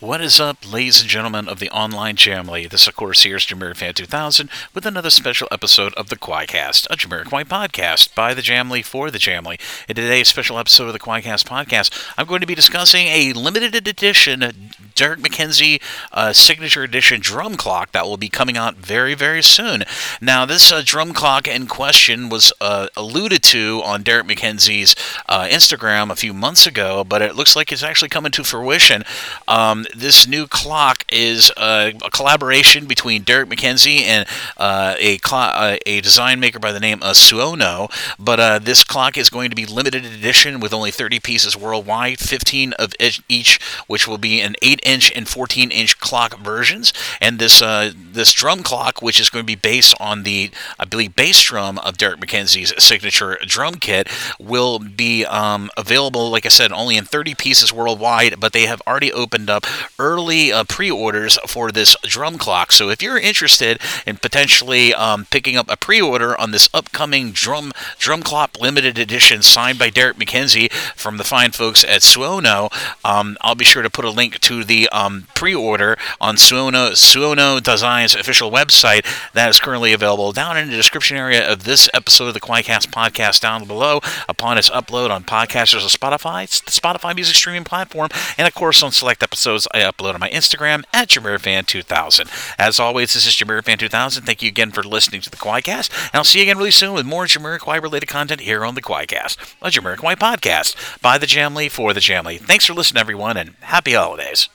What is up, ladies and gentlemen of the online Jamily? This, of course, here is Fan 2000 with another special episode of the QUAICast, a Jamiroquai podcast by the Jamily for the Jamily. In today's special episode of the QUAICast podcast, I'm going to be discussing a limited edition Derrick McKenzie uh, signature edition drum clock that will be coming out very, very soon. Now, this uh, drum clock in question was uh, alluded to on Derrick McKenzie's uh, Instagram a few months ago, but it looks like it's actually coming to fruition. Um, this new clock is a, a collaboration between Derrick McKenzie and uh, a cl- uh, a design maker by the name of Suono. But uh, this clock is going to be limited edition with only 30 pieces worldwide, 15 of each, which will be an 8-inch and 14-inch clock versions. And this uh, this drum clock, which is going to be based on the I believe bass drum of Derrick McKenzie's signature drum kit, will be um, available. Like I said, only in 30 pieces worldwide, but they have already opened up early uh, pre-orders for this drum clock. So if you're interested in potentially um, picking up a pre-order on this upcoming drum drum clock limited edition signed by Derrick McKenzie from the fine folks at Suono, um, I'll be sure to put a link to the um, pre-order on Suono Suono Design's official website that is currently available down in the description area of this episode of the QUAICast podcast down below upon its upload on podcasters of Spotify, the Spotify music streaming platform, and of course on select episodes I upload on my Instagram at JameerFan2000. As always, this is JameerFan2000. Thank you again for listening to the QUAICast, and I'll see you again really soon with more Jamiroquai related content here on the QUAICast, a Jamiroquai podcast by the Jamily for the Jamily. Thanks for listening, everyone, and happy holidays.